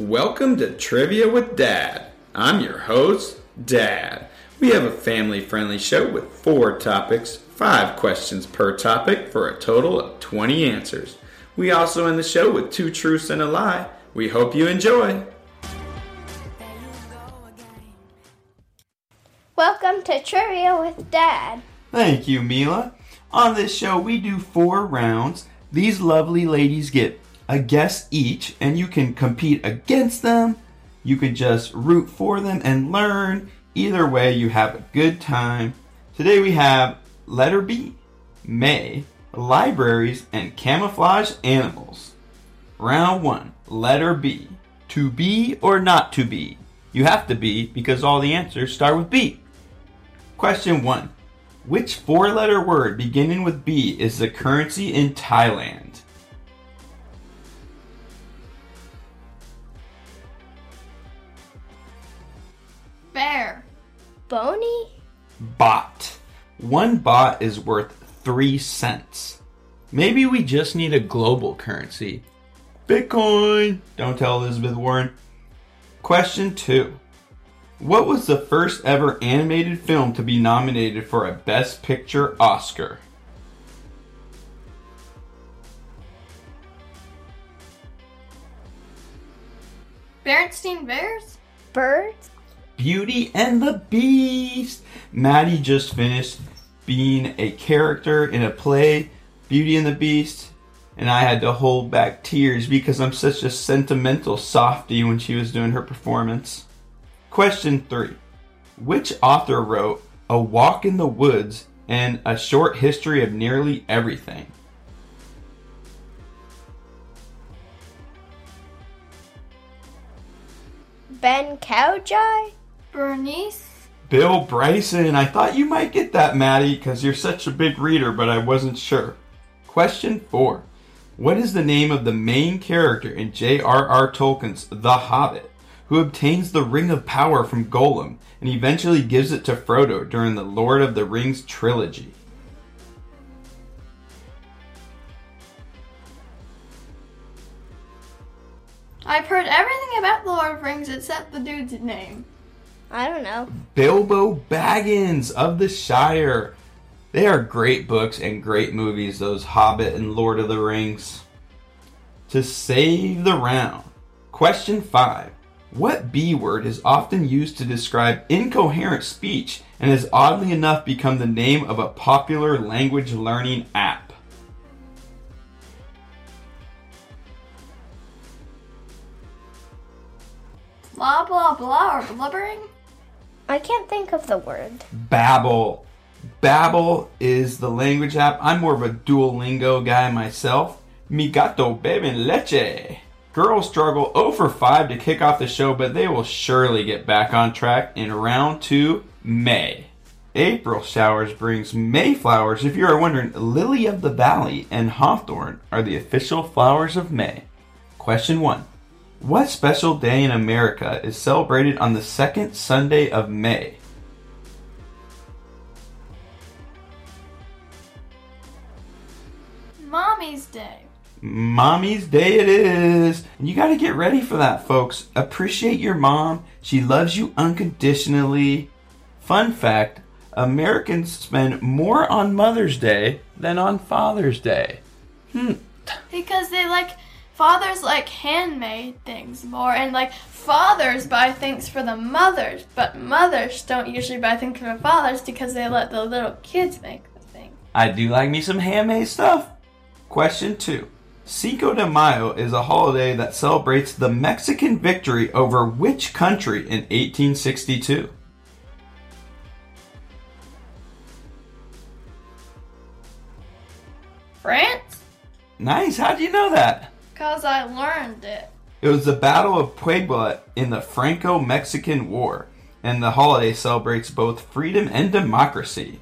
Welcome to Trivia with Dad. I'm your host, Dad. We have a family friendly show with four topics, five questions per topic, for a total of 20 answers. We also end the show with two truths and a lie. We hope you enjoy. Welcome to Trivia with Dad. Thank you, Mila. On this show, we do four rounds. These lovely ladies get a guess each, and you can compete against them. You can just root for them and learn. Either way, you have a good time. Today we have letter B, May, libraries, and camouflage animals. Round one, letter B. To be or not to be? You have to be because all the answers start with B. Question one Which four letter word beginning with B is the currency in Thailand? Bear. Bony? Baht. One baht is worth three cents. Maybe we just need a global currency. Bitcoin! Don't tell Elizabeth Warren. Question two. What was the first ever animated film to be nominated for a Best Picture Oscar? Berenstein Bears? Birds? Beauty and the Beast. Maddie just finished being a character in a play, Beauty and the Beast, and I had to hold back tears because I'm such a sentimental softy when she was doing her performance. Question 3. Which author wrote A Walk in the Woods and A Short History of Nearly Everything? Ben Cowjoy? Bernice? Bill Bryson. I thought you might get that, Maddie, because you're such a big reader, but I wasn't sure. Question 4. What is the name of the main character in J.R.R. Tolkien's The Hobbit, who obtains the Ring of Power from Gollum and eventually gives it to Frodo during the Lord of the Rings trilogy? I've heard everything about the Lord of the Rings except the dude's name. I don't know. Bilbo Baggins of the Shire. They are great books and great movies, those Hobbit and Lord of the Rings. To save the round, question 5. What B word is often used to describe incoherent speech and has oddly enough become the name of a popular language learning app? Blah blah blah or blubbering? I can't think of the word. Babble. Babbel is the language app. I'm more of a Duolingo guy myself. Mi gato beben leche. Girls struggle 0 for 5 to kick off the show, but they will surely get back on track in round 2, May. April showers brings May flowers. If you are wondering, Lily of the Valley and Hawthorn are the official flowers of May. Question 1. What special day in America is celebrated on the second Sunday of May? Mommy's Day. Mommy's Day it is. And you got to get ready for that, folks. Appreciate your mom. She loves you unconditionally. Fun fact Americans spend more on Mother's Day than on Father's Day. Hmm. Because they like fathers like handmade things more and like fathers buy things for the mothers, but mothers don't usually buy things for the fathers because they let the little kids make the thing. I do like me some handmade stuff. Question two. Cinco de Mayo is a holiday that celebrates the Mexican victory over which country in 1862? France? Nice, how do you know that? Cause I learned it. It was the Battle of Puebla in the Franco Mexican War, and the holiday celebrates both freedom and democracy.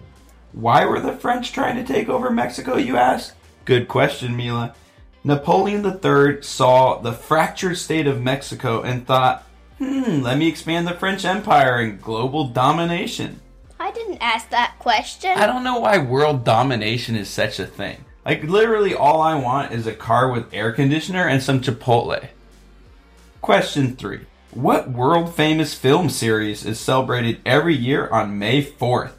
Why were the French trying to take over Mexico, you ask? Good question, Mila. Napoleon III saw the fractured state of Mexico and thought, hmm, let me expand the French Empire and global domination. I didn't ask that question. I don't know why world domination is such a thing. Like literally all I want is a car with air conditioner and some Chipotle. Question 3. What world famous film series is celebrated every year on May 4th?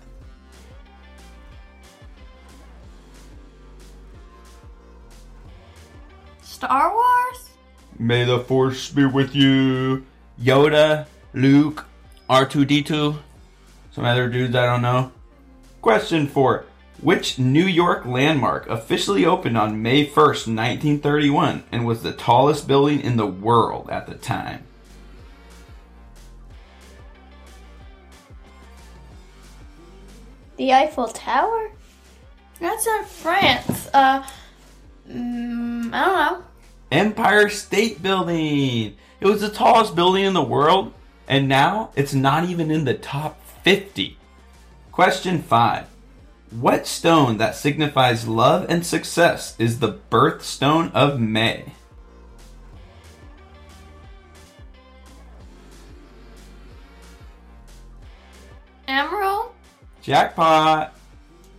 Star Wars? May the force be with you. Yoda, Luke, R2D2, some other dudes I don't know. Question 4. Which New York landmark officially opened on May 1st, 1931 and was the tallest building in the world at the time? The Eiffel Tower? That's in France. Uh, mm, I don't know. Empire State Building. It was the tallest building in the world, and now it's not even in the top 50. Question 5. What stone that signifies love and success is the birthstone of May? Emerald? Jackpot!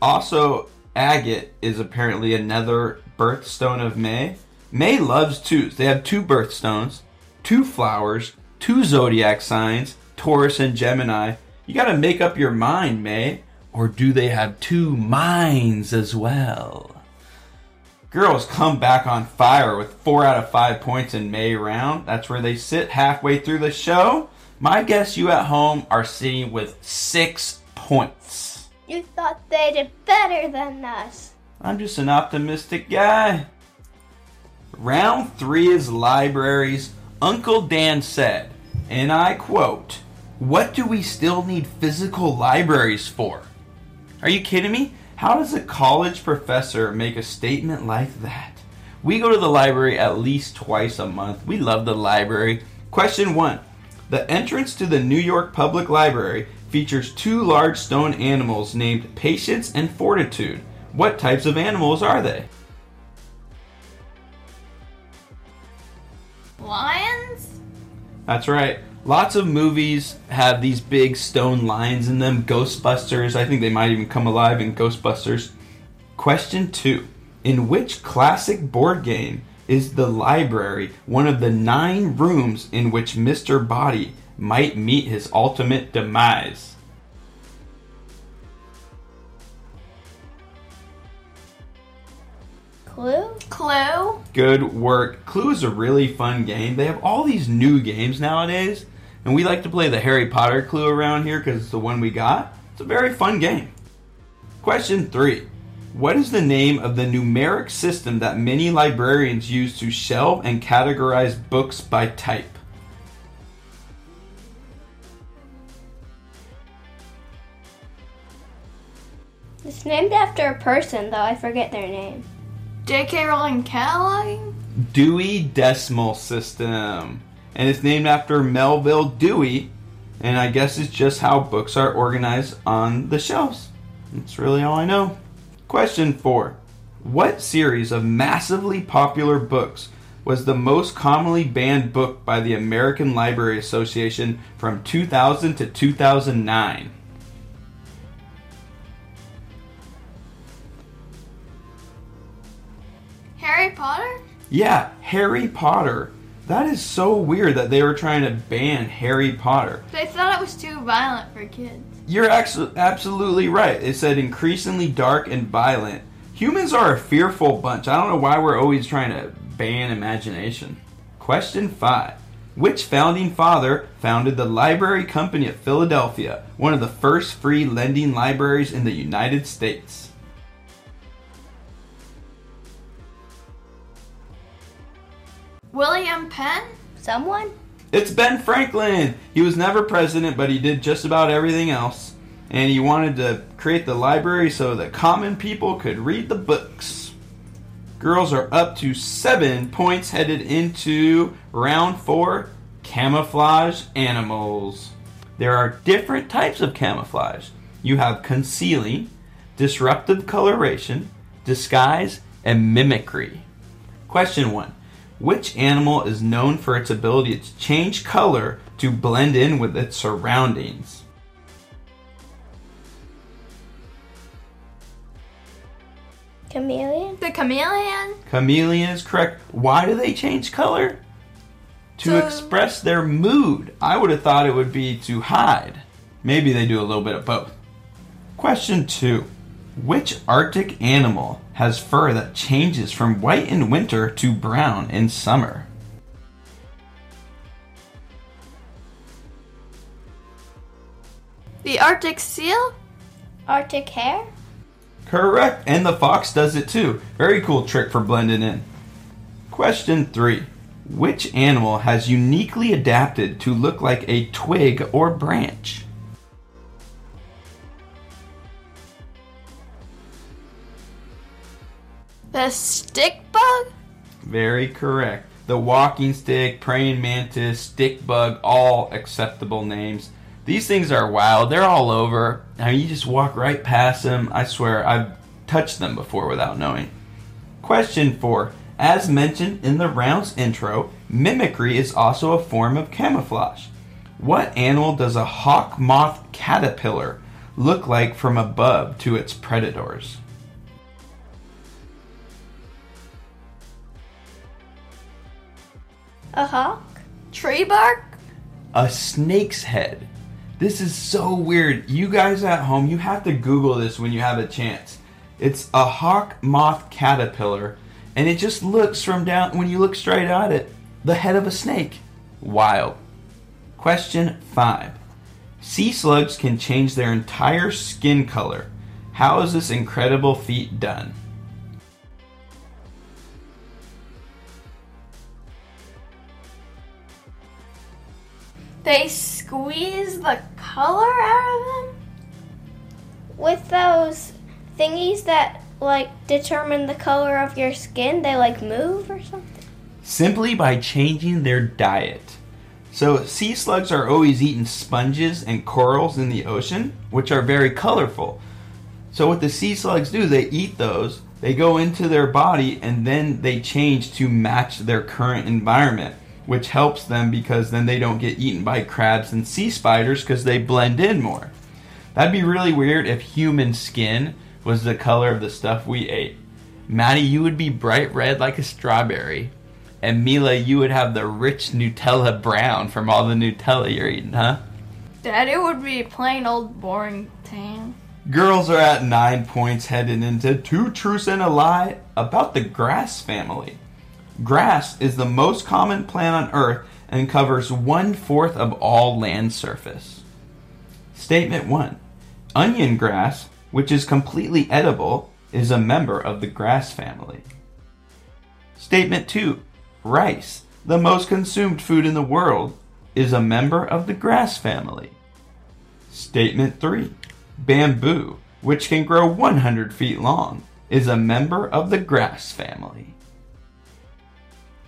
Also, agate is apparently another birthstone of May. May loves twos. They have two birthstones, two flowers, two zodiac signs, Taurus and Gemini. You gotta make up your mind, May. Or do they have two minds as well? Girls come back on fire with four out of five points in May round. That's where they sit halfway through the show. My guess you at home are sitting with six points. You thought they did better than us. I'm just an optimistic guy. Round three is libraries. Uncle Dan said, and I quote, What do we still need physical libraries for? Are you kidding me? How does a college professor make a statement like that? We go to the library at least twice a month. We love the library. Question one The entrance to the New York Public Library features two large stone animals named Patience and Fortitude. What types of animals are they? Lions? That's right. Lots of movies have these big stone lions in them. Ghostbusters, I think they might even come alive in Ghostbusters. Question two In which classic board game is the library one of the nine rooms in which Mr. Boddy might meet his ultimate demise? Clue? Clue? Good work. Clue is a really fun game. They have all these new games nowadays, and we like to play the Harry Potter Clue around here because it's the one we got. It's a very fun game. Question three What is the name of the numeric system that many librarians use to shelve and categorize books by type? It's named after a person, though I forget their name. J.K. Rowling cataloging? Dewey Decimal System. And it's named after Melvil Dewey. And I guess it's just how books are organized on the shelves. That's really all I know. Question four What series of massively popular books was the most commonly banned book by the American Library Association from 2000 to 2009? Potter? Yeah, Harry Potter. That is so weird that they were trying to ban Harry Potter. They thought it was too violent for kids. You're absolutely right. It said increasingly dark and violent. Humans are a fearful bunch. I don't know why we're always trying to ban imagination. Question 5. Which founding father founded the Library Company of Philadelphia, one of the first free lending libraries in the United States? William Penn? Someone? It's Ben Franklin. He was never president, but he did just about everything else. And he wanted to create the library so that common people could read the books. Girls are up to seven points headed into round four camouflage animals. There are different types of camouflage. You have concealing, disruptive coloration, disguise, and mimicry. Question one which animal is known for its ability to change color to blend in with its surroundings? Chameleon? The chameleon. Chameleon is correct. Why do they change color? To To- express their mood. I would have thought it would be to hide. Maybe they do a little bit of both. Question two Which Arctic animal has fur that changes from white in winter to brown in summer? The Arctic seal. Arctic hare? Correct, and the fox does it too. Very cool trick for blending in. Question 3. Which animal has uniquely adapted to look like a twig or branch? The stick bug. Very correct. The walking stick, praying mantis, stick bug, all acceptable names. These things are wild. They're all over. I mean, you just walk right past them. I swear, I've touched them before without knowing. Question 4. As mentioned in the round's intro, mimicry is also a form of camouflage. What animal does a hawk moth caterpillar look like from above to its predators? A hawk? Tree bark. a snake's head. This is so weird. You guys at home, you have to Google this when you have a chance. It's a hawk moth caterpillar, and it just looks from down, when you look straight at it, the head of a snake. Wild. Question 5. Sea slugs can change their entire skin color. How is this incredible feat done? They squeeze the color out of them. With those thingies that like determine the color of your skin, they like move or something? simply by changing their diet. So, sea slugs are always eating sponges and corals in the ocean, which are very colorful. So, what the sea slugs do, they eat those, they go into their body, and then they change to match their current environment, which helps them because then they don't get eaten by crabs and sea spiders because they blend in more. That'd be really weird if human skin was the color of the stuff we ate. Maddie, you would be bright red like a strawberry. And Mila, you would have the rich Nutella brown from all the Nutella you're eating, huh? Daddy would be plain old boring tan. Girls are at nine points headed into two truths and a lie about the grass family. Grass is the most common plant on earth and covers one fourth of all land surface. Statement one Onion grass, which is completely edible, is a member of the grass family. Statement two Rice, the most consumed food in the world, is a member of the grass family. Statement 3. Bamboo, which can grow 100 feet long, is a member of the grass family.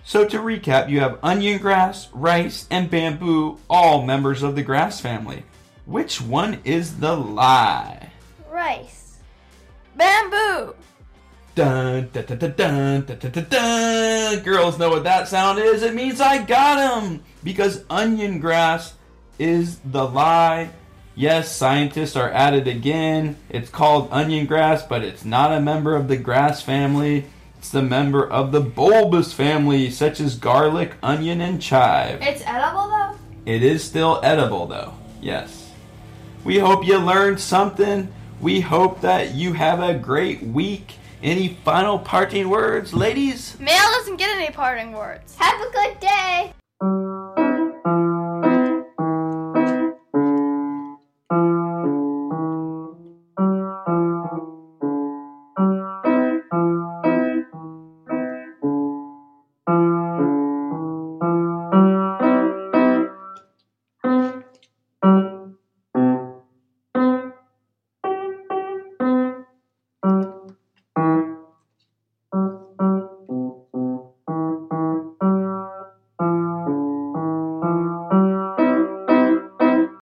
So to recap, you have onion grass, rice, and bamboo, all members of the grass family. Which one is the lie? Rice. Bamboo. Dun, dun, dun, dun, dun, dun, dun, dun, Girls know what that sound is. It means I got him! Because onion grass is the lie. Yes, scientists are at it again. It's called onion grass, but it's not a member of the grass family. It's the member of the bulbous family, such as garlic, onion, and chive. It's edible though. It is still edible, though. Yes. We hope you learned something. We hope that you have a great week. Any final parting words, ladies? Male doesn't get any parting words. Have a good day.